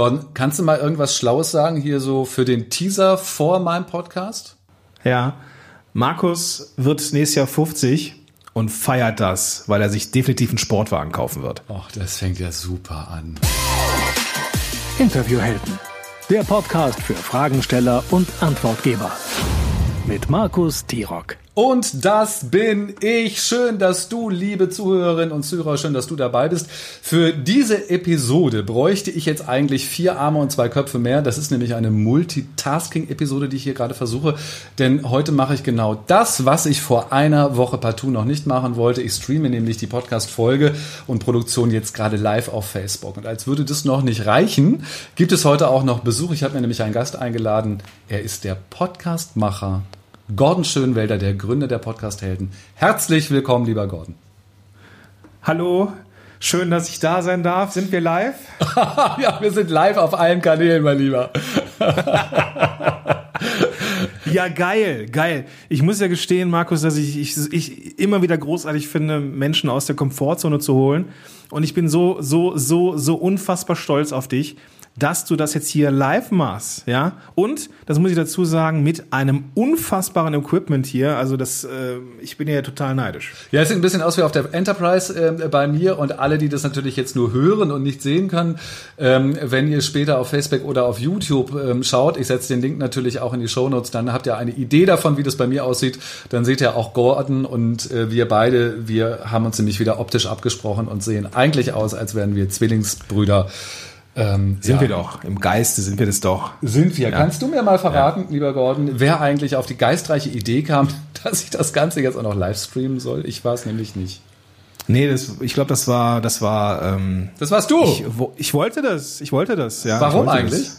Gordon, kannst du mal irgendwas Schlaues sagen hier so für den Teaser vor meinem Podcast? Ja, Markus wird nächstes Jahr 50 und feiert das, weil er sich definitiv einen Sportwagen kaufen wird. Ach, das fängt ja super an. Interviewhelden, der Podcast für Fragensteller und Antwortgeber mit Markus Tirock. Und das bin ich. Schön, dass du, liebe Zuhörerinnen und Zuhörer, schön, dass du dabei bist. Für diese Episode bräuchte ich jetzt eigentlich vier Arme und zwei Köpfe mehr. Das ist nämlich eine Multitasking-Episode, die ich hier gerade versuche. Denn heute mache ich genau das, was ich vor einer Woche partout noch nicht machen wollte. Ich streame nämlich die Podcast-Folge und Produktion jetzt gerade live auf Facebook. Und als würde das noch nicht reichen, gibt es heute auch noch Besuch. Ich habe mir nämlich einen Gast eingeladen. Er ist der Podcastmacher Gordon Schönwelder, der Gründer der Podcast-Helden. Herzlich willkommen, lieber Gordon. Hallo, schön, dass ich da sein darf. Sind wir live? ja, wir sind live auf allen Kanälen, mein Lieber. ja, geil, geil. Ich muss ja gestehen, Markus, dass ich, ich, ich immer wieder großartig finde, Menschen aus der Komfortzone zu holen. Und ich bin so, so, so, so unfassbar stolz auf dich dass du das jetzt hier live machst, ja. Und, das muss ich dazu sagen, mit einem unfassbaren Equipment hier. Also das, äh, ich bin ja total neidisch. Ja, es sieht ein bisschen aus wie auf der Enterprise äh, bei mir und alle, die das natürlich jetzt nur hören und nicht sehen können, ähm, wenn ihr später auf Facebook oder auf YouTube ähm, schaut, ich setze den Link natürlich auch in die Show Notes, dann habt ihr eine Idee davon, wie das bei mir aussieht. Dann seht ihr auch Gordon und äh, wir beide, wir haben uns nämlich wieder optisch abgesprochen und sehen eigentlich aus, als wären wir Zwillingsbrüder. Ähm, sind ja. wir doch. Im Geiste sind wir das doch. Sind wir. Ja. Kannst du mir mal verraten, ja. lieber Gordon, wer eigentlich auf die geistreiche Idee kam, dass ich das Ganze jetzt auch noch live streamen soll? Ich war es nämlich nicht. Nee, das, ich glaube, das war, das war. Ähm, das warst du. Ich, wo, ich wollte das. Ich wollte das. Ja. Warum eigentlich?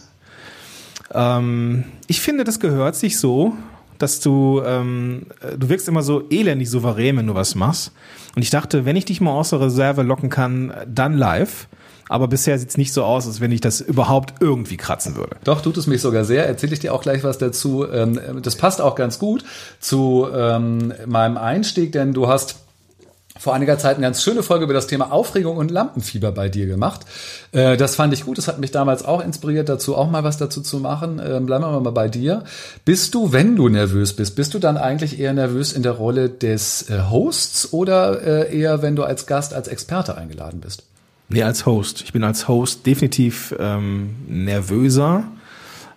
Ähm, ich finde, das gehört sich so, dass du, ähm, du wirkst immer so elendig souverän, wenn du was machst. Und ich dachte, wenn ich dich mal aus der Reserve locken kann, dann live aber bisher sieht es nicht so aus, als wenn ich das überhaupt irgendwie kratzen würde. Doch, tut es mich sogar sehr. Erzähle ich dir auch gleich was dazu. Ähm, das passt auch ganz gut zu ähm, meinem Einstieg, denn du hast vor einiger Zeit eine ganz schöne Folge über das Thema Aufregung und Lampenfieber bei dir gemacht. Äh, das fand ich gut. Das hat mich damals auch inspiriert dazu, auch mal was dazu zu machen. Ähm, bleiben wir mal bei dir. Bist du, wenn du nervös bist, bist du dann eigentlich eher nervös in der Rolle des äh, Hosts oder eher, wenn du als Gast, als Experte eingeladen bist? Nee, als Host. Ich bin als Host definitiv ähm, nervöser.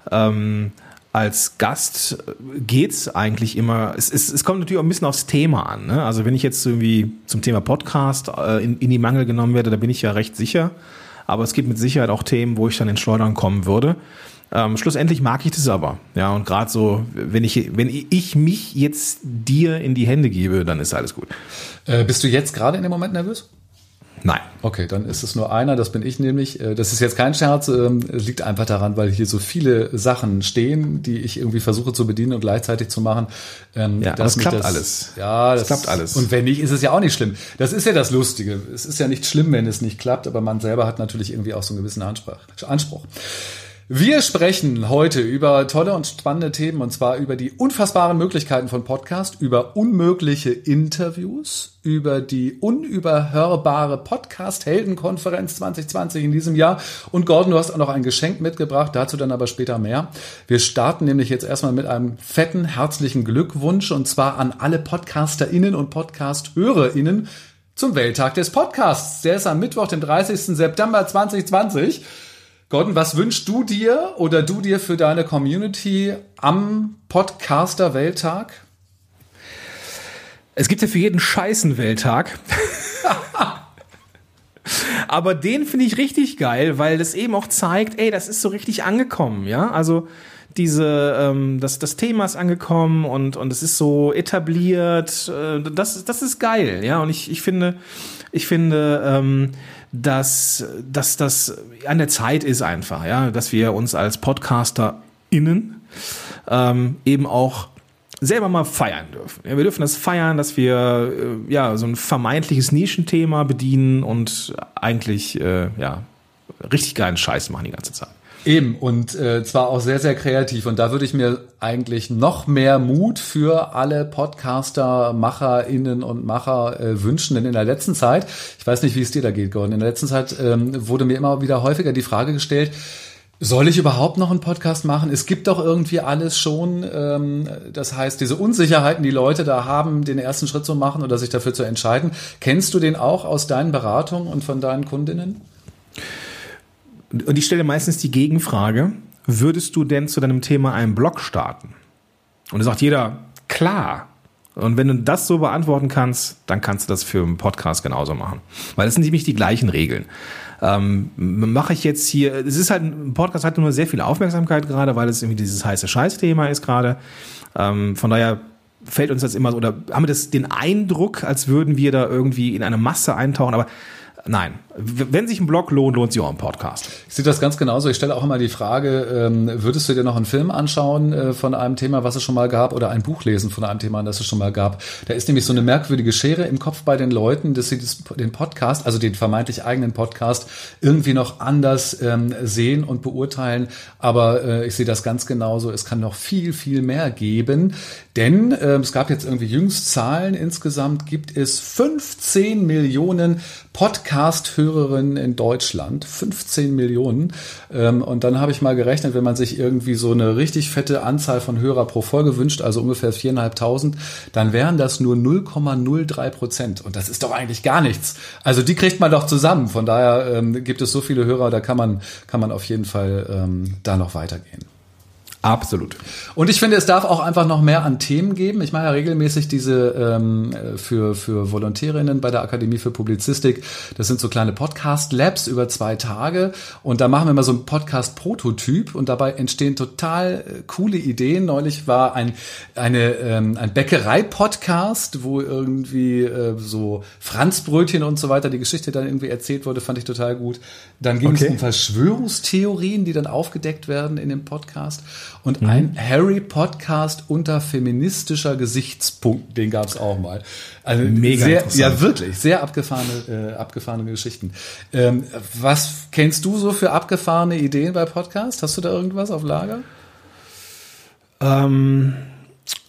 Ähm, als Gast geht's eigentlich immer. Es, es, es kommt natürlich auch ein bisschen aufs Thema an. Ne? Also wenn ich jetzt irgendwie zum Thema Podcast äh, in, in die Mangel genommen werde, da bin ich ja recht sicher. Aber es gibt mit Sicherheit auch Themen, wo ich dann in Schleudern kommen würde. Ähm, schlussendlich mag ich das aber. Ja, und gerade so, wenn ich, wenn ich mich jetzt dir in die Hände gebe, dann ist alles gut. Äh, bist du jetzt gerade in dem Moment nervös? Nein. Okay, dann ist es nur einer, das bin ich nämlich. Äh, das ist jetzt kein Scherz, ähm, es liegt einfach daran, weil hier so viele Sachen stehen, die ich irgendwie versuche zu bedienen und gleichzeitig zu machen. Ähm, ja, das klappt das, alles. Ja, das, das klappt alles. Und wenn nicht, ist es ja auch nicht schlimm. Das ist ja das Lustige. Es ist ja nicht schlimm, wenn es nicht klappt, aber man selber hat natürlich irgendwie auch so einen gewissen Anspruch. Wir sprechen heute über tolle und spannende Themen und zwar über die unfassbaren Möglichkeiten von Podcast, über unmögliche Interviews, über die unüberhörbare Podcast-Heldenkonferenz 2020 in diesem Jahr. Und Gordon, du hast auch noch ein Geschenk mitgebracht, dazu dann aber später mehr. Wir starten nämlich jetzt erstmal mit einem fetten, herzlichen Glückwunsch und zwar an alle PodcasterInnen und Podcast-HörerInnen zum Welttag des Podcasts. Der ist am Mittwoch, dem 30. September 2020. Gordon, was wünschst du dir oder du dir für deine Community am Podcaster Welttag? Es gibt ja für jeden scheißen Welttag. Aber den finde ich richtig geil, weil das eben auch zeigt, ey, das ist so richtig angekommen, ja. Also diese, ähm, das, das Thema ist angekommen und, und es ist so etabliert. Äh, das, das ist geil, ja. Und ich, ich finde, ich finde, ähm, dass, dass das an der Zeit ist einfach, ja, dass wir uns als PodcasterInnen ähm, eben auch selber mal feiern dürfen. Ja, wir dürfen das feiern, dass wir äh, ja so ein vermeintliches Nischenthema bedienen und eigentlich äh, ja richtig geilen Scheiß machen die ganze Zeit. Eben, und äh, zwar auch sehr, sehr kreativ. Und da würde ich mir eigentlich noch mehr Mut für alle Podcaster, MacherInnen und Macher äh, wünschen. Denn in der letzten Zeit, ich weiß nicht, wie es dir da geht, Gordon, in der letzten Zeit ähm, wurde mir immer wieder häufiger die Frage gestellt, Soll ich überhaupt noch einen Podcast machen? Es gibt doch irgendwie alles schon. Ähm, das heißt, diese Unsicherheiten, die Leute da haben, den ersten Schritt zu machen oder sich dafür zu entscheiden. Kennst du den auch aus deinen Beratungen und von deinen Kundinnen? Und ich stelle meistens die Gegenfrage, würdest du denn zu deinem Thema einen Blog starten? Und da sagt jeder, klar. Und wenn du das so beantworten kannst, dann kannst du das für einen Podcast genauso machen. Weil das sind nämlich die gleichen Regeln. Ähm, mache ich jetzt hier, es ist halt, ein Podcast hat nur sehr viel Aufmerksamkeit gerade, weil es irgendwie dieses heiße Scheißthema ist gerade. Ähm, von daher fällt uns das immer so, oder haben wir das den Eindruck, als würden wir da irgendwie in eine Masse eintauchen, aber Nein. Wenn sich ein Blog lohnt, lohnt sich auch ein Podcast. Ich sehe das ganz genauso. Ich stelle auch immer die Frage, ähm, würdest du dir noch einen Film anschauen äh, von einem Thema, was es schon mal gab, oder ein Buch lesen von einem Thema, das es schon mal gab? Da ist nämlich so eine merkwürdige Schere im Kopf bei den Leuten, dass sie den Podcast, also den vermeintlich eigenen Podcast, irgendwie noch anders ähm, sehen und beurteilen. Aber äh, ich sehe das ganz genauso. Es kann noch viel, viel mehr geben. Denn äh, es gab jetzt irgendwie jüngst Zahlen. Insgesamt gibt es 15 Millionen Podcast-Hörerinnen in Deutschland, 15 Millionen. Ähm, und dann habe ich mal gerechnet, wenn man sich irgendwie so eine richtig fette Anzahl von Hörer pro Folge wünscht, also ungefähr 4.500, dann wären das nur 0,03 Prozent. Und das ist doch eigentlich gar nichts. Also die kriegt man doch zusammen. Von daher ähm, gibt es so viele Hörer, da kann man, kann man auf jeden Fall ähm, da noch weitergehen. Absolut. Und ich finde, es darf auch einfach noch mehr an Themen geben. Ich mache ja regelmäßig diese ähm, für, für Volontärinnen bei der Akademie für Publizistik. Das sind so kleine Podcast-Labs über zwei Tage. Und da machen wir mal so einen Podcast-Prototyp und dabei entstehen total äh, coole Ideen. Neulich war ein, eine, ähm, ein Bäckerei-Podcast, wo irgendwie äh, so Franzbrötchen und so weiter, die Geschichte dann irgendwie erzählt wurde, fand ich total gut. Dann ging okay. es um Verschwörungstheorien, die dann aufgedeckt werden in dem Podcast und mhm. ein Harry-Podcast unter feministischer Gesichtspunkt, den gab es auch mal. Also Mega sehr, Ja, wirklich, sehr abgefahrene, äh, abgefahrene Geschichten. Ähm, was kennst du so für abgefahrene Ideen bei Podcasts? Hast du da irgendwas auf Lager? Ähm,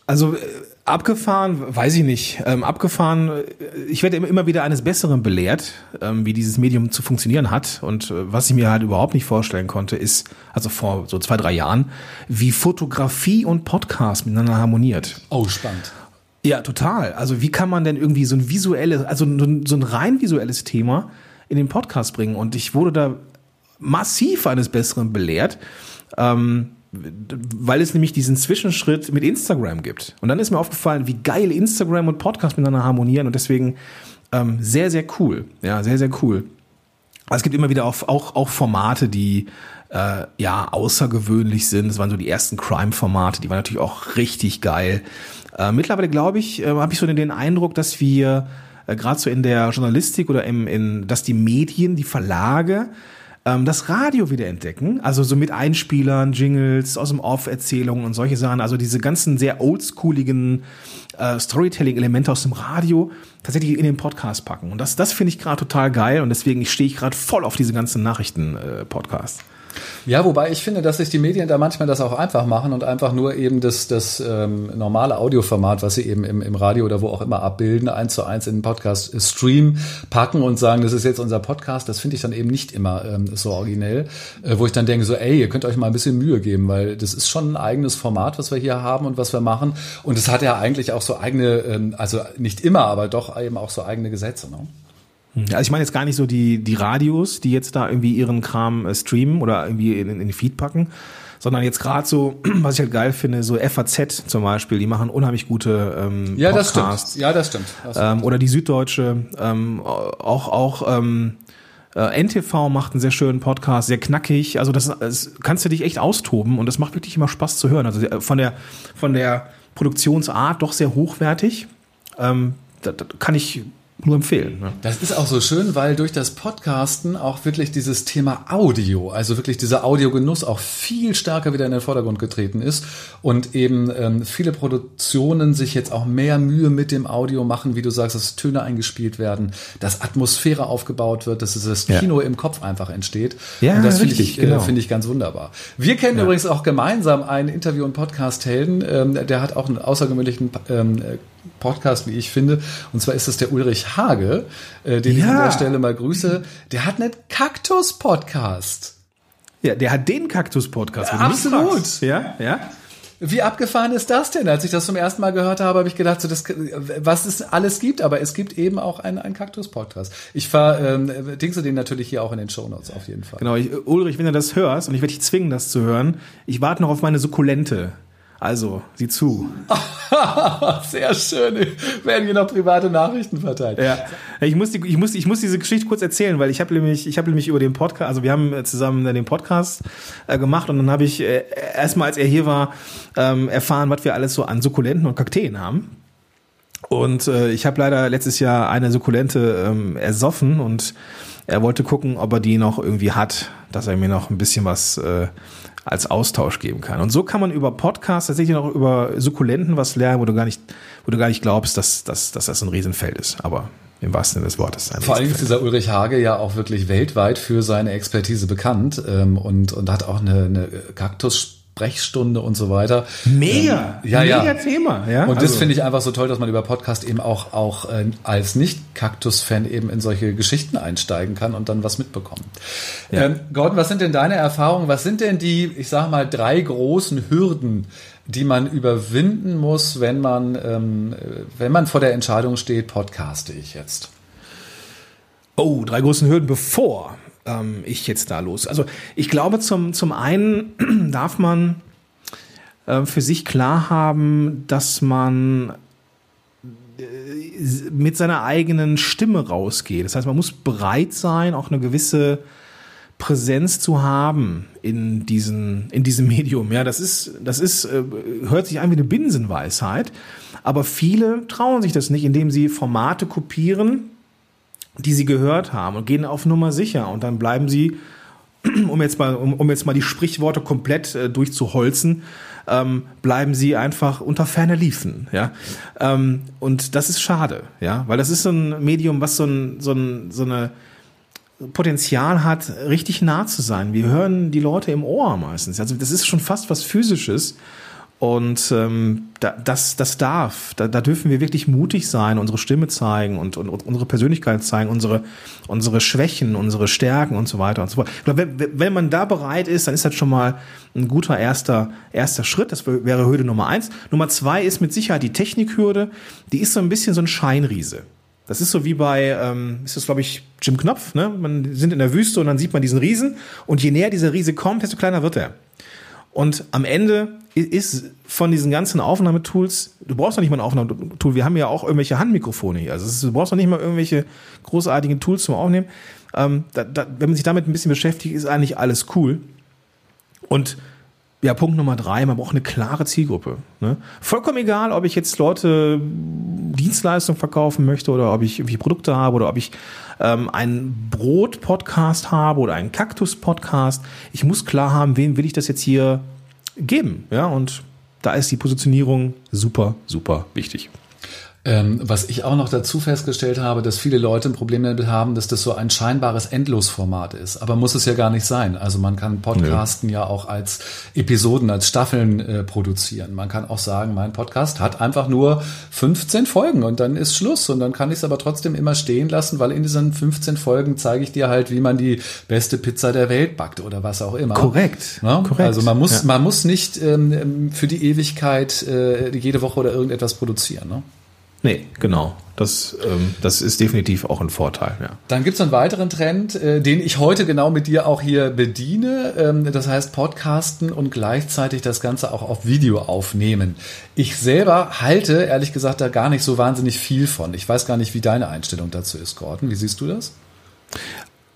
also äh, Abgefahren, weiß ich nicht. Ähm, abgefahren, äh, ich werde immer wieder eines Besseren belehrt, ähm, wie dieses Medium zu funktionieren hat. Und äh, was ich mir halt überhaupt nicht vorstellen konnte, ist, also vor so zwei, drei Jahren, wie Fotografie und Podcast miteinander harmoniert. Oh, spannend. Ja, total. Also wie kann man denn irgendwie so ein visuelles, also so ein rein visuelles Thema in den Podcast bringen? Und ich wurde da massiv eines Besseren belehrt. Ähm, weil es nämlich diesen Zwischenschritt mit Instagram gibt. Und dann ist mir aufgefallen, wie geil Instagram und Podcast miteinander harmonieren und deswegen ähm, sehr, sehr cool. Ja, sehr, sehr cool. Es gibt immer wieder auch, auch, auch Formate, die äh, ja außergewöhnlich sind. Das waren so die ersten Crime-Formate, die waren natürlich auch richtig geil. Äh, mittlerweile glaube ich, äh, habe ich so den Eindruck, dass wir äh, gerade so in der Journalistik oder im, in, dass die Medien, die Verlage ähm, das Radio wieder entdecken. Also so mit Einspielern, Jingles, aus dem Off, Erzählungen und solche Sachen. Also diese ganzen sehr oldschooligen äh, Storytelling-Elemente aus dem Radio tatsächlich in den Podcast packen. Und das, das finde ich gerade total geil und deswegen stehe ich gerade voll auf diese ganzen Nachrichten-Podcasts. Äh, ja, wobei ich finde, dass sich die Medien da manchmal das auch einfach machen und einfach nur eben das, das ähm, normale Audioformat, was sie eben im, im Radio oder wo auch immer abbilden, eins zu eins in den Podcast äh, packen und sagen, das ist jetzt unser Podcast. Das finde ich dann eben nicht immer ähm, so originell, äh, wo ich dann denke so, ey, ihr könnt euch mal ein bisschen Mühe geben, weil das ist schon ein eigenes Format, was wir hier haben und was wir machen. Und es hat ja eigentlich auch so eigene, ähm, also nicht immer, aber doch eben auch so eigene Gesetze. Ne? Also ich meine jetzt gar nicht so die, die Radios, die jetzt da irgendwie ihren Kram äh, streamen oder irgendwie in, in den Feed packen, sondern jetzt gerade so, was ich halt geil finde, so FAZ zum Beispiel, die machen unheimlich gute ähm, ja, Podcasts. Das stimmt. Ja, das stimmt. Das ähm, oder die Süddeutsche, ähm, auch, auch ähm, äh, NTV macht einen sehr schönen Podcast, sehr knackig. Also das, das kannst du dich echt austoben und das macht wirklich immer Spaß zu hören. Also äh, von der, von der Produktionsart doch sehr hochwertig. Ähm, da, da kann ich nur empfehlen. Ne? Das ist auch so schön, weil durch das Podcasten auch wirklich dieses Thema Audio, also wirklich dieser Audiogenuss auch viel stärker wieder in den Vordergrund getreten ist und eben ähm, viele Produktionen sich jetzt auch mehr Mühe mit dem Audio machen, wie du sagst, dass Töne eingespielt werden, dass Atmosphäre aufgebaut wird, dass das Kino ja. im Kopf einfach entsteht. Ja, und das finde ich, äh, genau. finde ich ganz wunderbar. Wir kennen ja. übrigens auch gemeinsam einen Interview- und Podcast-Helden, ähm, der hat auch einen außergewöhnlichen ähm, Podcast, wie ich finde. Und zwar ist es der Ulrich Hage, äh, den ja. ich an der Stelle mal grüße. Der hat einen Kaktus-Podcast. Ja, der hat den Kaktus-Podcast. du mich Absolut. Ja, ja. Wie abgefahren ist das denn? Als ich das zum ersten Mal gehört habe, habe ich gedacht, so das, was es alles gibt, aber es gibt eben auch einen, einen Kaktus-Podcast. Ich ver, ähm, dingse den natürlich hier auch in den Shownotes auf jeden Fall. Genau, ich, Ulrich, wenn du das hörst, und ich werde dich zwingen, das zu hören, ich warte noch auf meine Sukkulente. Also, sieh zu. Sehr schön. Werden hier noch private Nachrichten verteilt. Ja. Ich muss, die, ich, muss, ich muss diese Geschichte kurz erzählen, weil ich habe nämlich, ich habe nämlich über den Podcast, also wir haben äh, zusammen den Podcast äh, gemacht und dann habe ich äh, erstmal, als er hier war, ähm, erfahren, was wir alles so an Sukkulenten und Kakteen haben. Und äh, ich habe leider letztes Jahr eine Sukkulente ähm, ersoffen und er wollte gucken, ob er die noch irgendwie hat, dass er mir noch ein bisschen was äh, als Austausch geben kann. Und so kann man über Podcasts tatsächlich noch über Sukkulenten was lernen, wo du gar nicht, wo du gar nicht glaubst, dass, dass, dass das ein Riesenfeld ist. Aber im wahrsten Sinne des Wortes. Vor allem ist dieser Ulrich Hage ja auch wirklich weltweit für seine Expertise bekannt ähm, und, und hat auch eine, eine Kaktus-Sprechstunde und so weiter. Mega, Ähm, ja, mega ja. Thema. Ja? Und das Also- finde ich einfach so toll, dass man über Podcast eben auch, auch äh, als Nicht-Kaktus-Fan eben in solche Geschichten einsteigen kann und dann was mitbekommen. Ähm, Gordon, was sind denn deine Erfahrungen? Was sind denn die, ich sage mal, drei großen Hürden, die man überwinden muss, wenn man, ähm, äh, wenn man vor der Entscheidung steht, podcaste ich jetzt? Oh, drei großen Hürden, bevor ähm, ich jetzt da los. Also ich glaube, zum, zum einen darf man äh, für sich klar haben, dass man äh, mit seiner eigenen Stimme rausgeht. Das heißt, man muss bereit sein, auch eine gewisse Präsenz zu haben in diesen in diesem Medium. Ja, das ist das ist äh, hört sich an wie eine Binsenweisheit, aber viele trauen sich das nicht, indem sie Formate kopieren, die sie gehört haben und gehen auf Nummer sicher und dann bleiben sie um jetzt mal um, um jetzt mal die Sprichworte komplett äh, durchzuholzen, ähm, bleiben sie einfach unter Ferne liefen, ja. Ähm, und das ist schade, ja, weil das ist so ein Medium, was so ein so ein so eine Potenzial hat, richtig nah zu sein. Wir hören die Leute im Ohr meistens. Also das ist schon fast was Physisches. Und ähm, da, das, das darf, da, da dürfen wir wirklich mutig sein, unsere Stimme zeigen und, und, und unsere Persönlichkeit zeigen, unsere, unsere Schwächen, unsere Stärken und so weiter und so fort. Wenn, wenn man da bereit ist, dann ist das schon mal ein guter erster, erster Schritt. Das wäre Hürde Nummer eins. Nummer zwei ist mit Sicherheit die Technikhürde. Die ist so ein bisschen so ein Scheinriese. Das ist so wie bei, ähm, ist das glaube ich Jim Knopf, ne? Man sind in der Wüste und dann sieht man diesen Riesen und je näher dieser Riese kommt, desto kleiner wird er. Und am Ende ist von diesen ganzen Aufnahmetools, du brauchst doch nicht mal ein Aufnahmetool, wir haben ja auch irgendwelche Handmikrofone hier. Also du brauchst doch nicht mal irgendwelche großartigen Tools zum Aufnehmen. Ähm, da, da, wenn man sich damit ein bisschen beschäftigt, ist eigentlich alles cool. Und ja, Punkt Nummer drei, man braucht eine klare Zielgruppe. Ne? Vollkommen egal, ob ich jetzt Leute Dienstleistungen verkaufen möchte oder ob ich irgendwie Produkte habe oder ob ich ähm, einen Brot-Podcast habe oder einen Kaktus-Podcast. Ich muss klar haben, wem will ich das jetzt hier geben. Ja, und da ist die Positionierung super, super wichtig. Ähm, was ich auch noch dazu festgestellt habe, dass viele Leute ein Problem damit haben, dass das so ein scheinbares Endlosformat ist. Aber muss es ja gar nicht sein. Also man kann Podcasten ja auch als Episoden, als Staffeln äh, produzieren. Man kann auch sagen, mein Podcast hat einfach nur 15 Folgen und dann ist Schluss. Und dann kann ich es aber trotzdem immer stehen lassen, weil in diesen 15 Folgen zeige ich dir halt, wie man die beste Pizza der Welt backt oder was auch immer. Korrekt. Ja? Korrekt. Also man muss, Ja. man muss nicht ähm, für die Ewigkeit äh, jede Woche oder irgendetwas produzieren. Ne? Nee, genau. Das, ähm, das ist definitiv auch ein Vorteil, ja. Dann gibt es einen weiteren Trend, äh, den ich heute genau mit dir auch hier bediene. Ähm, das heißt Podcasten und gleichzeitig das Ganze auch auf Video aufnehmen. Ich selber halte, ehrlich gesagt, da gar nicht so wahnsinnig viel von. Ich weiß gar nicht, wie deine Einstellung dazu ist, Gordon. Wie siehst du das?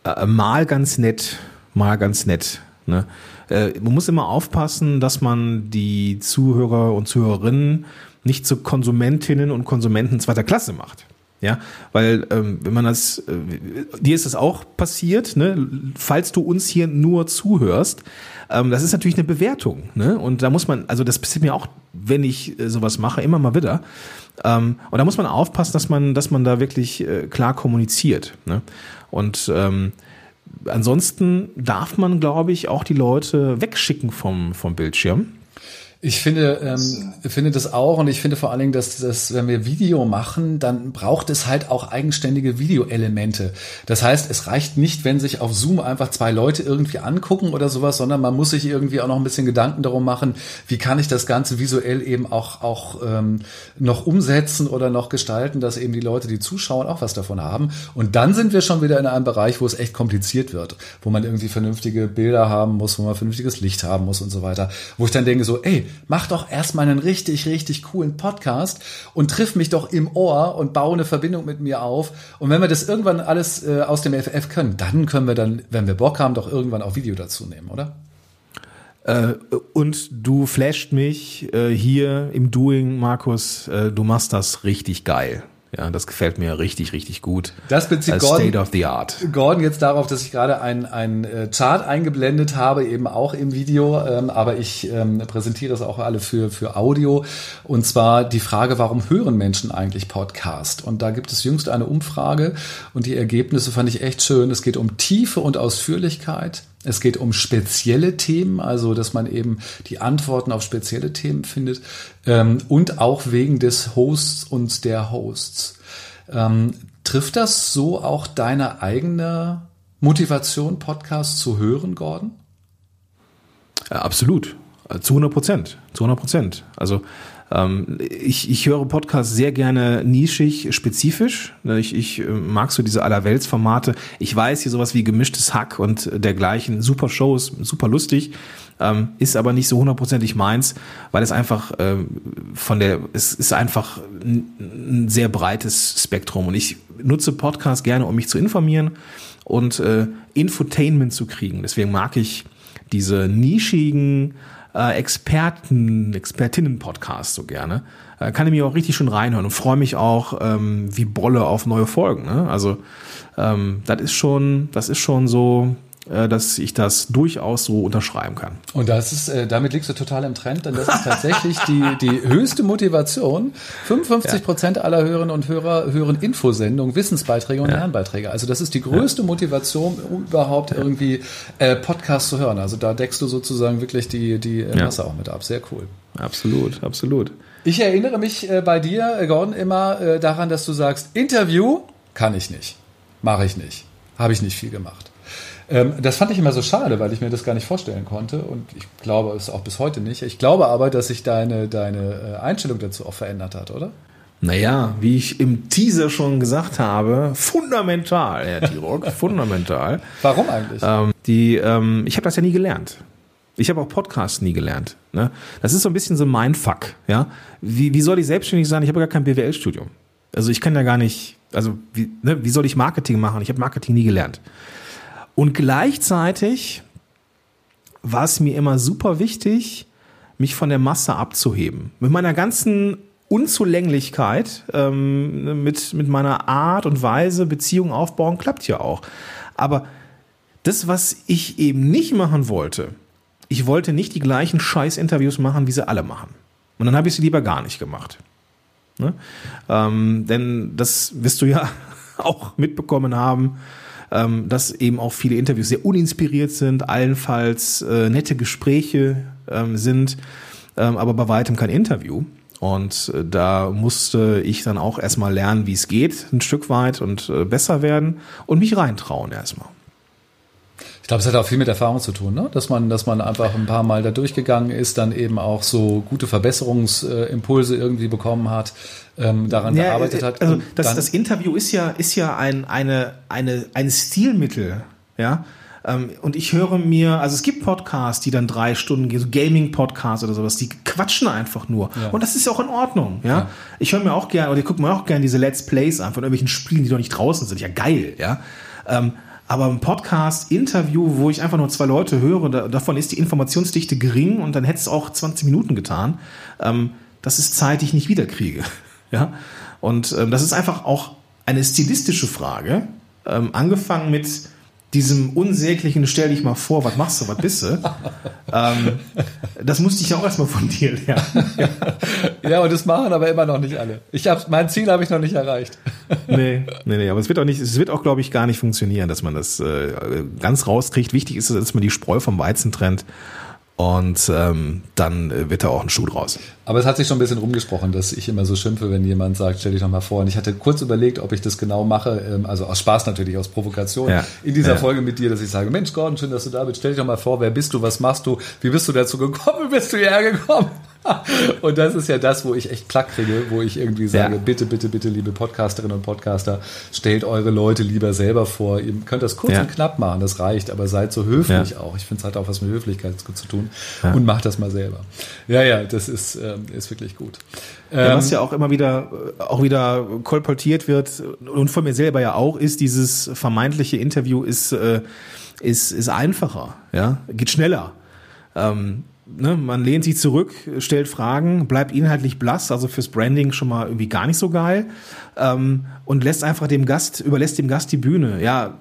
äh, mal ganz nett, mal ganz nett. Ne? Äh, man muss immer aufpassen, dass man die Zuhörer und Zuhörerinnen nicht zu Konsumentinnen und Konsumenten zweiter Klasse macht. Ja, weil ähm, wenn man das, äh, dir ist das auch passiert, ne? falls du uns hier nur zuhörst, ähm, das ist natürlich eine Bewertung, ne? Und da muss man, also das passiert mir auch, wenn ich äh, sowas mache, immer mal wieder. Ähm, und da muss man aufpassen, dass man, dass man da wirklich äh, klar kommuniziert. Ne? Und ähm, ansonsten darf man, glaube ich, auch die Leute wegschicken vom, vom Bildschirm. Ich finde, ähm, finde das auch und ich finde vor allen Dingen, dass, dass wenn wir Video machen, dann braucht es halt auch eigenständige Videoelemente. Das heißt, es reicht nicht, wenn sich auf Zoom einfach zwei Leute irgendwie angucken oder sowas, sondern man muss sich irgendwie auch noch ein bisschen Gedanken darum machen, wie kann ich das Ganze visuell eben auch, auch ähm, noch umsetzen oder noch gestalten, dass eben die Leute, die zuschauen, auch was davon haben. Und dann sind wir schon wieder in einem Bereich, wo es echt kompliziert wird, wo man irgendwie vernünftige Bilder haben muss, wo man vernünftiges Licht haben muss und so weiter. Wo ich dann denke so, ey, mach doch erstmal einen richtig, richtig coolen Podcast und triff mich doch im Ohr und baue eine Verbindung mit mir auf. Und wenn wir das irgendwann alles äh, aus dem FF können, dann können wir dann, wenn wir Bock haben, doch irgendwann auch Video dazu nehmen, oder? Äh, und du flasht mich äh, hier im Doing, Markus. Äh, du machst das richtig geil. Ja, das gefällt mir richtig, richtig gut. Das bezieht Als Gordon, State of the Art. Gordon jetzt darauf, dass ich gerade ein, ein äh, Chart eingeblendet habe, eben auch im Video, ähm, aber ich ähm, präsentiere es auch alle für, für Audio. Und zwar die Frage, warum hören Menschen eigentlich Podcast? Und da gibt es jüngst eine Umfrage und die Ergebnisse fand ich echt schön. Es geht um Tiefe und Ausführlichkeit. Es geht um spezielle Themen, also dass man eben die Antworten auf spezielle Themen findet ähm, und auch wegen des Hosts und der Hosts. Ähm, trifft das so auch deine eigene Motivation, Podcasts zu hören, Gordon? Ja, absolut. Zu 100 Prozent. Zu 100 Prozent. Also ähm, ich, ich höre Podcasts sehr gerne nischig, spezifisch. Ich, ich mag so diese Allerweltsformate. Ich weiß hier sowas wie gemischtes Hack und dergleichen. Super Shows, super lustig. Ähm, ist aber nicht so hundertprozentig meins, weil es einfach ähm, von der, es ist einfach ein, ein sehr breites Spektrum und ich nutze Podcasts gerne, um mich zu informieren und äh, Infotainment zu kriegen. Deswegen mag ich diese nischigen äh, Experten, Expertinnen-Podcasts so gerne. Äh, kann ich mir auch richtig schön reinhören und freue mich auch ähm, wie Bolle auf neue Folgen. Ne? Also ähm, das ist schon, das ist schon so dass ich das durchaus so unterschreiben kann. Und das ist, äh, damit liegst du total im Trend, denn das ist tatsächlich die, die höchste Motivation. 55 Prozent ja. aller Hörerinnen und Hörer hören Infosendungen, Wissensbeiträge und ja. Lernbeiträge. Also das ist die größte ja. Motivation, um überhaupt irgendwie äh, Podcasts zu hören. Also da deckst du sozusagen wirklich die, die äh, Masse auch mit ab. Sehr cool. Absolut, absolut. Ich erinnere mich äh, bei dir, äh, Gordon, immer äh, daran, dass du sagst, Interview kann ich nicht, mache ich nicht, habe ich nicht viel gemacht. Ähm, das fand ich immer so schade, weil ich mir das gar nicht vorstellen konnte und ich glaube es auch bis heute nicht. Ich glaube aber, dass sich deine, deine äh, Einstellung dazu auch verändert hat, oder? Naja, wie ich im Teaser schon gesagt habe, fundamental, Herr Tirok, fundamental. Warum eigentlich? Ähm, die, ähm, ich habe das ja nie gelernt. Ich habe auch Podcasts nie gelernt. Ne? Das ist so ein bisschen so mein Fuck. Ja? Wie, wie soll ich selbstständig sein? Ich habe gar kein BWL-Studium. Also ich kann ja gar nicht, also wie, ne, wie soll ich Marketing machen? Ich habe Marketing nie gelernt. Und gleichzeitig war es mir immer super wichtig, mich von der Masse abzuheben. Mit meiner ganzen Unzulänglichkeit, ähm, mit, mit meiner Art und Weise Beziehungen aufbauen, klappt ja auch. Aber das, was ich eben nicht machen wollte, ich wollte nicht die gleichen Scheiß-Interviews machen, wie sie alle machen. Und dann habe ich sie lieber gar nicht gemacht. Ne? Ähm, denn das wirst du ja auch mitbekommen haben ähm, dass eben auch viele Interviews sehr uninspiriert sind, allenfalls äh, nette Gespräche ähm, sind, ähm, aber bei weitem kein Interview. Und äh, da musste ich dann auch erstmal lernen, wie es geht, ein Stück weit und äh, besser werden und mich reintrauen erstmal. Ich glaube, es hat auch viel mit Erfahrung zu tun, ne? dass man, dass man einfach ein paar Mal da durchgegangen ist, dann eben auch so gute Verbesserungsimpulse irgendwie bekommen hat, ähm, daran ja, gearbeitet hat. Also das, das Interview ist ja, ist ja ein, eine, eine, ein Stilmittel, ja. Ähm, und ich höre mir, also es gibt Podcasts, die dann drei Stunden gehen, so Gaming-Podcasts oder sowas, die quatschen einfach nur. Ja. Und das ist auch in Ordnung, ja. ja. Ich höre mir auch gerne, oder ich gucke mir auch gerne diese Let's Plays an von irgendwelchen Spielen, die doch nicht draußen sind. Ja, geil, ja. Ähm, aber ein Podcast, Interview, wo ich einfach nur zwei Leute höre, da, davon ist die Informationsdichte gering und dann hätte es auch 20 Minuten getan. Ähm, das ist Zeit, die ich nicht wiederkriege. Ja? Und ähm, das ist einfach auch eine stilistische Frage, ähm, angefangen mit diesem unsäglichen, stell dich mal vor, was machst du, was bist du? ähm, das musste ich ja auch erstmal von dir lernen. ja, und das machen aber immer noch nicht alle. Ich hab, mein Ziel habe ich noch nicht erreicht. nee, nee, nee, aber es wird auch nicht, es wird auch, glaube ich, gar nicht funktionieren, dass man das äh, ganz rauskriegt. Wichtig ist, dass man die Spreu vom Weizen trennt und ähm, dann wird da auch ein Schuh draus. Aber es hat sich schon ein bisschen rumgesprochen, dass ich immer so schimpfe, wenn jemand sagt, stell dich doch mal vor. Und ich hatte kurz überlegt, ob ich das genau mache, ähm, also aus Spaß natürlich, aus Provokation, ja. in dieser ja. Folge mit dir, dass ich sage, Mensch Gordon, schön, dass du da bist, stell dich doch mal vor, wer bist du, was machst du, wie bist du dazu gekommen, wie bist du hierher gekommen? und das ist ja das, wo ich echt Plack kriege, wo ich irgendwie sage, ja. bitte, bitte, bitte, liebe Podcasterinnen und Podcaster, stellt eure Leute lieber selber vor. Ihr könnt das kurz ja. und knapp machen, das reicht, aber seid so höflich ja. auch. Ich finde es hat auch was mit Höflichkeit zu tun und macht das mal selber. Ja, ja, das ist, ähm, ist wirklich gut. Ähm, was ja auch immer wieder, auch wieder kolportiert wird und von mir selber ja auch, ist dieses vermeintliche Interview ist, äh, ist, ist einfacher, ja, geht schneller. Ähm, ne, man lehnt sich zurück, stellt Fragen, bleibt inhaltlich blass, also fürs Branding schon mal irgendwie gar nicht so geil ähm, und lässt einfach dem Gast, überlässt dem Gast die Bühne. Ja,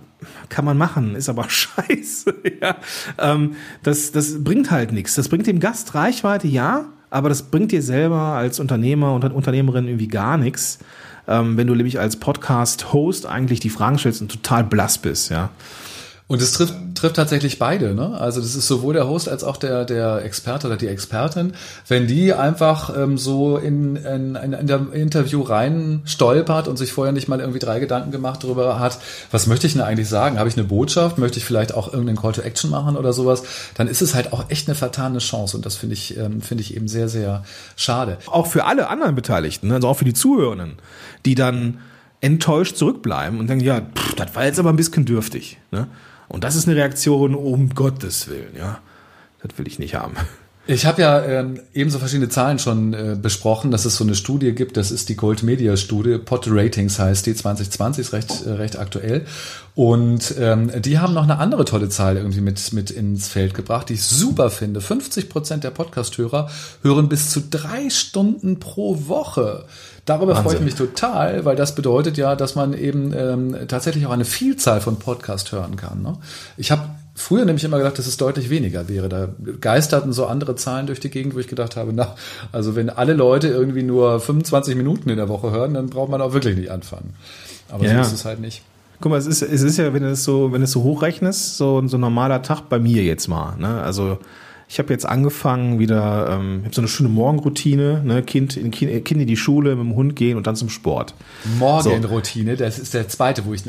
kann man machen, ist aber scheiße. ja, ähm, das, das bringt halt nichts. Das bringt dem Gast Reichweite, ja, aber das bringt dir selber als Unternehmer und Unternehmerin irgendwie gar nichts, ähm, wenn du nämlich als Podcast-Host eigentlich die Fragen stellst und total blass bist, ja. Und es trifft, trifft tatsächlich beide, ne? Also das ist sowohl der Host als auch der, der Experte oder die Expertin. Wenn die einfach ähm, so in, in, in der Interview rein stolpert und sich vorher nicht mal irgendwie drei Gedanken gemacht darüber hat, was möchte ich denn eigentlich sagen? Habe ich eine Botschaft? Möchte ich vielleicht auch irgendeinen Call to Action machen oder sowas? Dann ist es halt auch echt eine vertane Chance und das finde ich, ähm, finde ich eben sehr, sehr schade. Auch für alle anderen Beteiligten, ne? also auch für die Zuhörenden, die dann enttäuscht zurückbleiben und denken, ja, pff, das war jetzt aber ein bisschen dürftig. Ne? Und das ist eine Reaktion um Gottes Willen, ja. Das will ich nicht haben. Ich habe ja ähm, ebenso verschiedene Zahlen schon äh, besprochen, dass es so eine Studie gibt, das ist die Gold Media Studie, Pod Ratings heißt die, 2020 ist recht, äh, recht aktuell. Und ähm, die haben noch eine andere tolle Zahl irgendwie mit, mit ins Feld gebracht, die ich super finde. 50 Prozent der Podcast-Hörer hören bis zu drei Stunden pro Woche. Darüber Wahnsinn. freue ich mich total, weil das bedeutet ja, dass man eben ähm, tatsächlich auch eine Vielzahl von Podcast hören kann. Ne? Ich habe früher nämlich immer gedacht, dass es deutlich weniger wäre. Da geisterten so andere Zahlen durch die Gegend, wo ich gedacht habe, na, also wenn alle Leute irgendwie nur 25 Minuten in der Woche hören, dann braucht man auch wirklich nicht anfangen. Aber ja. so ist es halt nicht. Guck mal, es ist, es ist ja, wenn du es so, wenn du es so hochrechnest, so, so ein normaler Tag bei mir jetzt mal. Ne? Also ich habe jetzt angefangen wieder, ähm, ich habe so eine schöne Morgenroutine, ne? kind, in, kind, in die Schule, mit dem Hund gehen und dann zum Sport. Morgenroutine, so. das ist der zweite, wo ich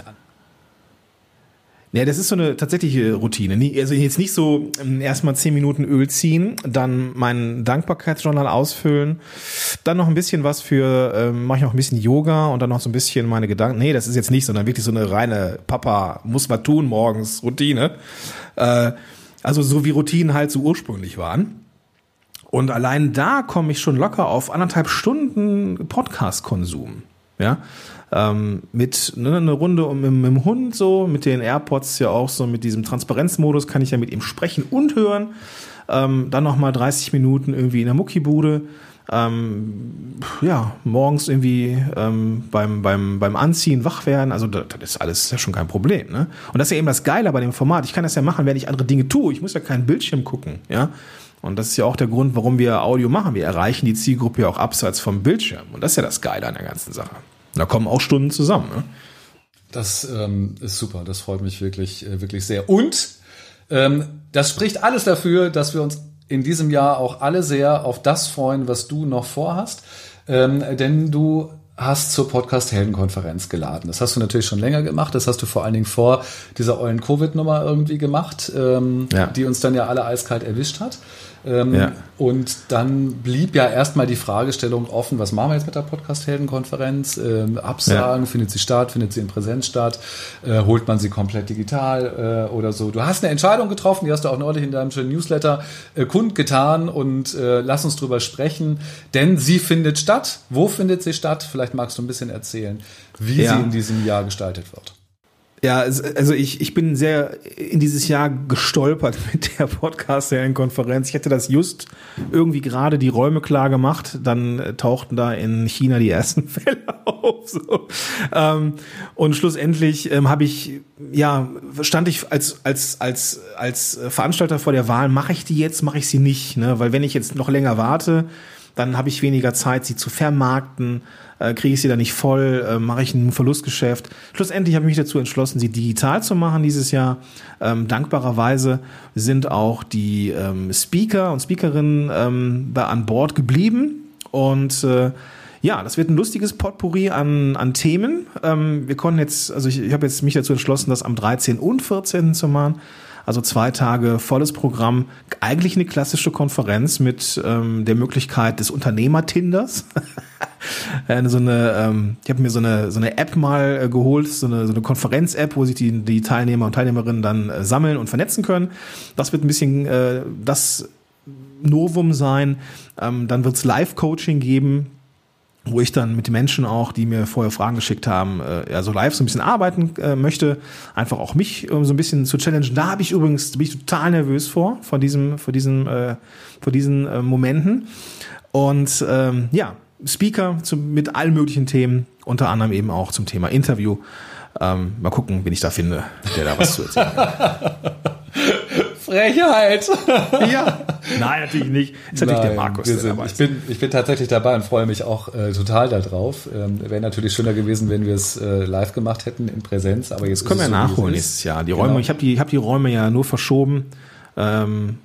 ja, das ist so eine tatsächliche Routine. Also jetzt nicht so ähm, erstmal zehn Minuten Öl ziehen, dann mein Dankbarkeitsjournal ausfüllen, dann noch ein bisschen was für, ähm, mache ich noch ein bisschen Yoga und dann noch so ein bisschen meine Gedanken. Nee, das ist jetzt nicht, sondern wirklich so eine reine Papa muss man tun morgens Routine. Äh, also so wie Routinen halt so ursprünglich waren. Und allein da komme ich schon locker auf anderthalb Stunden Podcast-Konsum. Ja, ähm, mit ne, eine Runde um, mit, mit dem Hund so, mit den AirPods ja auch so, mit diesem Transparenzmodus kann ich ja mit ihm sprechen und hören. Ähm, dann nochmal 30 Minuten irgendwie in der Muckibude ähm, ja, morgens irgendwie ähm, beim, beim, beim Anziehen wach werden, also das, das ist alles ja schon kein Problem. Ne? Und das ist ja eben das Geile bei dem Format. Ich kann das ja machen, wenn ich andere Dinge tue. Ich muss ja keinen Bildschirm gucken. Ja? Und das ist ja auch der Grund, warum wir Audio machen. Wir erreichen die Zielgruppe ja auch abseits vom Bildschirm. Und das ist ja das Geile an der ganzen Sache. Da kommen auch Stunden zusammen. Ne? Das ähm, ist super. Das freut mich wirklich, äh, wirklich sehr. Und ähm, das spricht alles dafür, dass wir uns in diesem Jahr auch alle sehr auf das freuen, was du noch vorhast. Ähm, denn du hast zur Podcast Heldenkonferenz geladen. Das hast du natürlich schon länger gemacht. Das hast du vor allen Dingen vor dieser ollen Covid-Nummer irgendwie gemacht, ähm, ja. die uns dann ja alle eiskalt erwischt hat. Ähm, ja. Und dann blieb ja erstmal die Fragestellung offen, was machen wir jetzt mit der Podcast-Heldenkonferenz? Ähm, absagen, ja. findet sie statt, findet sie in Präsenz statt, äh, holt man sie komplett digital äh, oder so. Du hast eine Entscheidung getroffen, die hast du auch neulich in deinem schönen Newsletter äh, kundgetan und äh, lass uns drüber sprechen, denn sie findet statt. Wo findet sie statt? Vielleicht magst du ein bisschen erzählen, wie ja. sie in diesem Jahr gestaltet wird. Ja, also ich, ich bin sehr in dieses Jahr gestolpert mit der Podcast-Serienkonferenz. Ich hätte das just irgendwie gerade die Räume klar gemacht, dann tauchten da in China die ersten Fälle auf. So. Ähm, und schlussendlich ähm, habe ich, ja, stand ich als, als, als, als Veranstalter vor der Wahl, mache ich die jetzt, mache ich sie nicht. Ne? Weil wenn ich jetzt noch länger warte, dann habe ich weniger Zeit, sie zu vermarkten, äh, kriege ich sie da nicht voll, äh, mache ich ein Verlustgeschäft. Schlussendlich habe ich mich dazu entschlossen, sie digital zu machen dieses Jahr. Ähm, dankbarerweise sind auch die ähm, Speaker und Speakerinnen ähm, da an Bord geblieben und äh, ja, das wird ein lustiges Potpourri an, an Themen. Ähm, wir konnten jetzt, also ich, ich habe jetzt mich dazu entschlossen, das am 13. und 14. zu machen. Also zwei Tage volles Programm, eigentlich eine klassische Konferenz mit ähm, der Möglichkeit des Unternehmertinders. so eine, ähm, ich habe mir so eine, so eine App mal äh, geholt, so eine, so eine Konferenz-App, wo sich die, die Teilnehmer und Teilnehmerinnen dann äh, sammeln und vernetzen können. Das wird ein bisschen äh, das Novum sein. Ähm, dann wird es Live-Coaching geben wo ich dann mit Menschen auch, die mir vorher Fragen geschickt haben, äh, ja, so live so ein bisschen arbeiten äh, möchte, einfach auch mich äh, so ein bisschen zu challengen. Da habe ich übrigens, bin ich total nervös vor, vor diesem, vor diesem, äh, vor diesen äh, Momenten. Und ähm, ja, Speaker zu, mit allen möglichen Themen, unter anderem eben auch zum Thema Interview. Ähm, mal gucken, wen ich da finde, der da was zu erzählen kann. Frechheit. ja. Nein, natürlich nicht. Ist natürlich Nein, der Markus. Der sind, ich, bin, ich bin tatsächlich dabei und freue mich auch äh, total darauf. Ähm, Wäre natürlich schöner gewesen, wenn wir es äh, live gemacht hätten in Präsenz, aber jetzt das können wir so, nachholen nächstes Jahr. Die Räume, genau. ich habe die, hab die Räume ja nur verschoben. Ähm,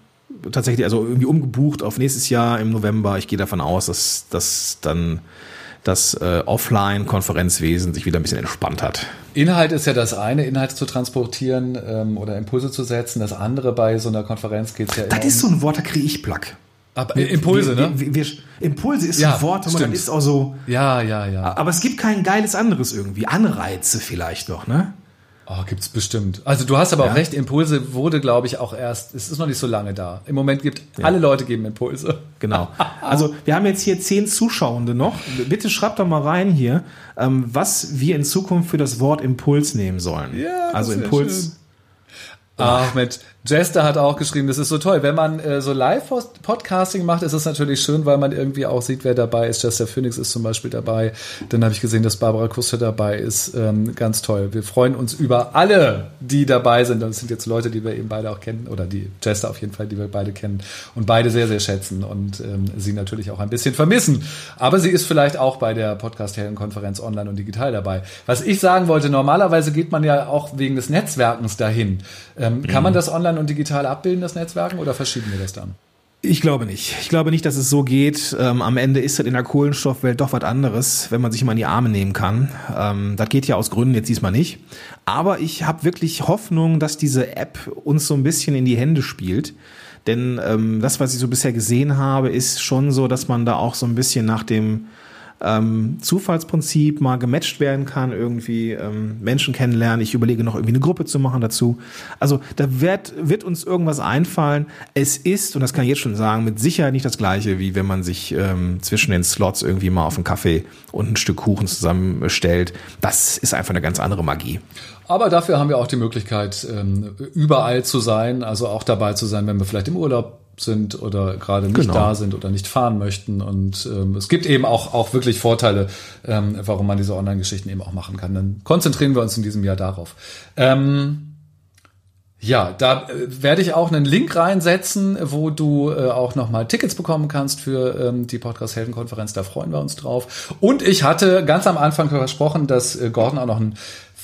tatsächlich, also irgendwie umgebucht auf nächstes Jahr im November. Ich gehe davon aus, dass das dann das äh, Offline-Konferenzwesen sich wieder ein bisschen entspannt hat. Inhalt ist ja das eine, Inhalte zu transportieren ähm, oder Impulse zu setzen. Das andere bei so einer Konferenz geht es ja Das ist so ein Wort, da kriege ich Plack. Aber Impulse, wir, ne? Wir, Impulse ist ja, ein Wort, aber das ist auch so. Ja, ja, ja. Aber es gibt kein geiles anderes irgendwie. Anreize vielleicht noch, ne? Oh, gibt's bestimmt. Also du hast aber ja. auch recht, Impulse wurde, glaube ich, auch erst, es ist noch nicht so lange da. Im Moment gibt, ja. alle Leute geben Impulse. Genau. Also wir haben jetzt hier zehn Zuschauende noch. Bitte schreibt doch mal rein hier, ähm, was wir in Zukunft für das Wort Impuls nehmen sollen. Ja, also Impuls. Ach, mit Jester hat auch geschrieben, das ist so toll. Wenn man äh, so Live-Podcasting macht, ist es natürlich schön, weil man irgendwie auch sieht, wer dabei ist. Jester Phoenix ist zum Beispiel dabei. Dann habe ich gesehen, dass Barbara Kuster dabei ist. Ähm, ganz toll. Wir freuen uns über alle, die dabei sind. Das sind jetzt Leute, die wir eben beide auch kennen, oder die Jester auf jeden Fall, die wir beide kennen und beide sehr, sehr schätzen und ähm, sie natürlich auch ein bisschen vermissen. Aber sie ist vielleicht auch bei der Podcast-Helden-Konferenz online und digital dabei. Was ich sagen wollte, normalerweise geht man ja auch wegen des Netzwerkens dahin. Ähm, mhm. Kann man das online und digital abbilden, das Netzwerken, oder verschieben wir das dann? Ich glaube nicht. Ich glaube nicht, dass es so geht. Ähm, am Ende ist das in der Kohlenstoffwelt doch was anderes, wenn man sich mal in die Arme nehmen kann. Ähm, das geht ja aus Gründen jetzt diesmal nicht. Aber ich habe wirklich Hoffnung, dass diese App uns so ein bisschen in die Hände spielt. Denn ähm, das, was ich so bisher gesehen habe, ist schon so, dass man da auch so ein bisschen nach dem ähm, Zufallsprinzip mal gematcht werden kann, irgendwie ähm, Menschen kennenlernen. Ich überlege noch irgendwie eine Gruppe zu machen dazu. Also da wird, wird uns irgendwas einfallen. Es ist, und das kann ich jetzt schon sagen, mit Sicherheit nicht das gleiche, wie wenn man sich ähm, zwischen den Slots irgendwie mal auf einen Kaffee und ein Stück Kuchen zusammenstellt. Das ist einfach eine ganz andere Magie. Aber dafür haben wir auch die Möglichkeit, ähm, überall zu sein, also auch dabei zu sein, wenn wir vielleicht im Urlaub sind oder gerade nicht genau. da sind oder nicht fahren möchten. Und ähm, es gibt eben auch, auch wirklich Vorteile, ähm, warum man diese Online-Geschichten eben auch machen kann. Dann konzentrieren wir uns in diesem Jahr darauf. Ähm, ja, da äh, werde ich auch einen Link reinsetzen, wo du äh, auch nochmal Tickets bekommen kannst für ähm, die Podcast-Helden-Konferenz. Da freuen wir uns drauf. Und ich hatte ganz am Anfang versprochen, dass äh, Gordon auch noch ein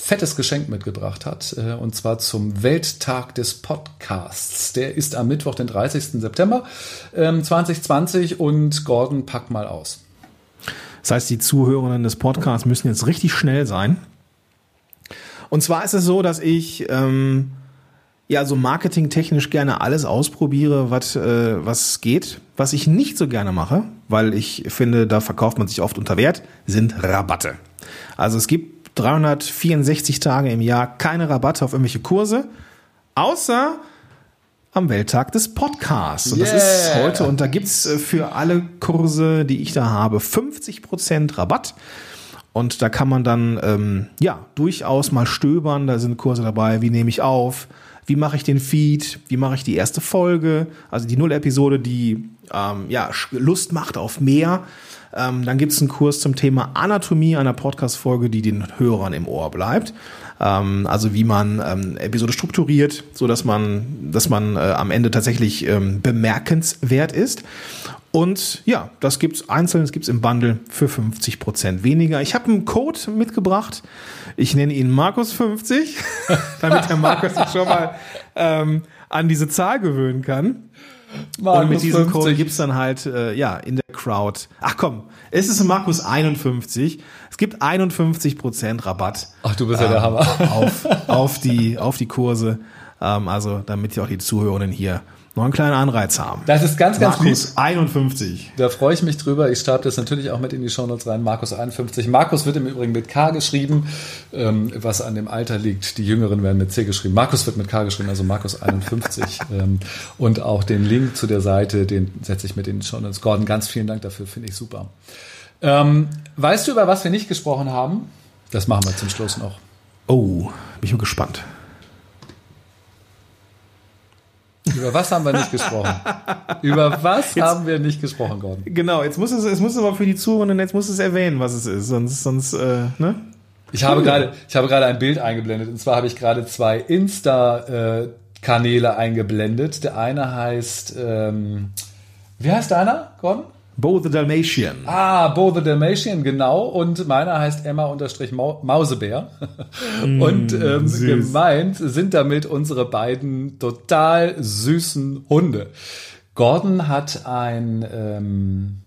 fettes Geschenk mitgebracht hat, äh, und zwar zum Welttag des Podcasts. Der ist am Mittwoch, den 30. September ähm, 2020 und Gordon, pack mal aus. Das heißt, die Zuhörerinnen des Podcasts müssen jetzt richtig schnell sein. Und zwar ist es so, dass ich ähm, ja so marketingtechnisch gerne alles ausprobiere, was, äh, was geht. Was ich nicht so gerne mache, weil ich finde, da verkauft man sich oft unter Wert, sind Rabatte. Also es gibt 364 Tage im Jahr keine Rabatte auf irgendwelche Kurse, außer am Welttag des Podcasts. Und yeah. das ist heute, und da gibt's äh, für alle Kurse, die ich da habe, 50% Rabatt. Und da kann man dann ähm, ja durchaus mal stöbern. Da sind Kurse dabei, wie nehme ich auf, wie mache ich den Feed, wie mache ich die erste Folge, also die Null-Episode, die ähm, ja Lust macht auf mehr. Ähm, dann gibt es einen Kurs zum Thema Anatomie einer Podcast-Folge, die den Hörern im Ohr bleibt. Ähm, also wie man ähm, Episode strukturiert, so dass man, dass man äh, am Ende tatsächlich ähm, bemerkenswert ist. Und ja, das gibt's einzeln, das gibt's im Bundle für 50 Prozent weniger. Ich habe einen Code mitgebracht. Ich nenne ihn Markus50, damit der Markus sich schon mal ähm, an diese Zahl gewöhnen kann. Markus und mit diesem 50. Code gibt's dann halt, äh, ja, in der Crowd. Ach komm, es ist Markus 51. Es gibt 51% Rabatt. Ach, du bist ja der ähm, Hammer. Auf, auf, die, auf die Kurse. Ähm, also, damit ja auch die Zuhörenden hier noch einen kleinen Anreiz haben. Das ist ganz, ganz Markus lieb. 51. Da freue ich mich drüber. Ich schreibe das natürlich auch mit in die Shownotes rein. Markus 51. Markus wird im Übrigen mit K geschrieben, ähm, was an dem Alter liegt. Die Jüngeren werden mit C geschrieben. Markus wird mit K geschrieben, also Markus 51. ähm, und auch den Link zu der Seite, den setze ich mit in die Shownotes. Gordon, ganz vielen Dank dafür, finde ich super. Ähm, weißt du, über was wir nicht gesprochen haben? Das machen wir zum Schluss noch. Oh, bin ich mal gespannt. Über was haben wir nicht gesprochen? Über was jetzt, haben wir nicht gesprochen, Gordon? Genau, jetzt muss es, es muss aber für die Zuhörenden, jetzt muss es erwähnen, was es ist, sonst, sonst, äh, ne? Ich habe gerade, ich habe gerade ein Bild eingeblendet. Und zwar habe ich gerade zwei Insta-Kanäle eingeblendet. Der eine heißt, ähm, wie heißt deiner, Gordon? Bo the Dalmatian. Ah, Bo the Dalmatian, genau. Und meiner heißt Emma-Mausebär. Mm, und ähm, gemeint sind damit unsere beiden total süßen Hunde. Gordon hat ein, ähm,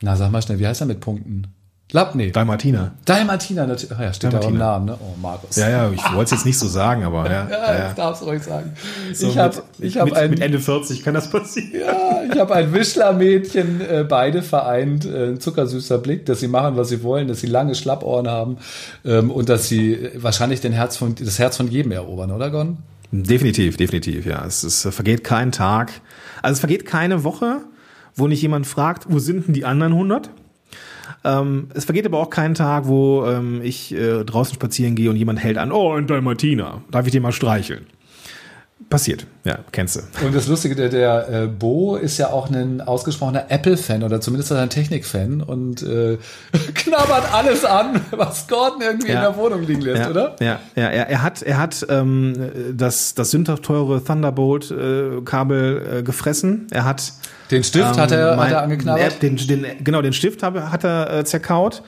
na sag mal schnell, wie heißt er mit Punkten? Lab, nee. Dalmatiner. Dalmatiner, natürlich. Ja, steht Dalmatiner. da im Namen, ne? Oh, Markus. Ja, ja, ich wollte es jetzt nicht so sagen, aber ja. ja, ja, darfst du ruhig sagen. So ich habe ich hab ein, mit Ende 40 kann das passieren. Ja, ich habe ein Wischlermädchen, äh, beide vereint, äh, ein zuckersüßer Blick, dass sie machen, was sie wollen, dass sie lange Schlappohren haben ähm, und dass sie wahrscheinlich den Herz von, das Herz von jedem erobern, oder Gon? Definitiv, definitiv, ja. Es, es vergeht kein Tag, also es vergeht keine Woche, wo nicht jemand fragt, wo sind denn die anderen 100? Ähm, es vergeht aber auch kein Tag, wo ähm, ich äh, draußen spazieren gehe und jemand hält an, oh, ein Dalmatiner, darf ich den mal streicheln? Passiert, ja, kennst du. Und das Lustige, der, der äh, Bo ist ja auch ein ausgesprochener Apple-Fan oder zumindest ein Technik-Fan und äh, knabbert alles an, was Gordon irgendwie ja. in der Wohnung liegen lässt, ja. oder? Ja, ja, er, er hat, er hat ähm, das, das sündhaft teure Thunderbolt-Kabel äh, äh, gefressen. Er hat den Stift ähm, hat, er, mein, hat er angeknabbert? Den, den, genau, den Stift hat, hat er äh, zerkaut.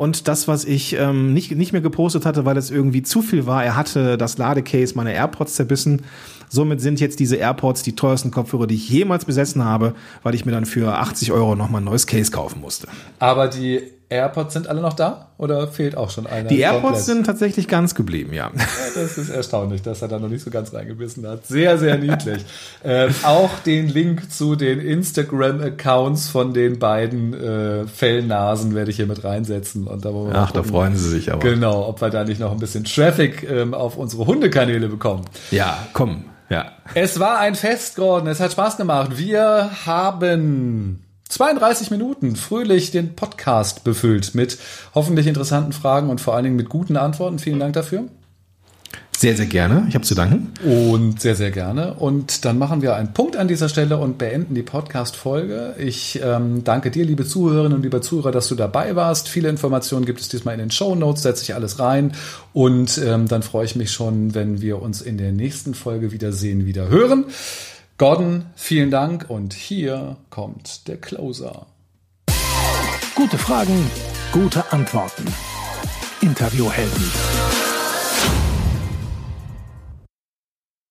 Und das, was ich ähm, nicht, nicht mehr gepostet hatte, weil es irgendwie zu viel war, er hatte das Ladecase meiner AirPods zerbissen. Somit sind jetzt diese AirPods die teuersten Kopfhörer, die ich jemals besessen habe, weil ich mir dann für 80 Euro nochmal ein neues Case kaufen musste. Aber die AirPods sind alle noch da oder fehlt auch schon einer? Die AirPods komplett? sind tatsächlich ganz geblieben, ja. Das ist erstaunlich, dass er da noch nicht so ganz reingebissen hat. Sehr, sehr niedlich. ähm, auch den Link zu den Instagram-Accounts von den beiden äh, Fellnasen werde ich hier mit reinsetzen. Und da Ach, gucken, da freuen sie sich aber. Genau, ob wir da nicht noch ein bisschen Traffic ähm, auf unsere Hundekanäle bekommen. Ja, komm, ja. Es war ein Fest, Gordon. Es hat Spaß gemacht. Wir haben 32 Minuten fröhlich den Podcast befüllt mit hoffentlich interessanten Fragen und vor allen Dingen mit guten Antworten. Vielen Dank dafür. Sehr, sehr gerne. Ich habe zu danken. Und sehr, sehr gerne. Und dann machen wir einen Punkt an dieser Stelle und beenden die Podcast-Folge. Ich ähm, danke dir, liebe Zuhörerinnen und lieber Zuhörer, dass du dabei warst. Viele Informationen gibt es diesmal in den Show Notes, setze ich alles rein. Und ähm, dann freue ich mich schon, wenn wir uns in der nächsten Folge wiedersehen, wieder hören. Gordon, vielen Dank und hier kommt der Closer. Gute Fragen, gute Antworten. Interviewhelden.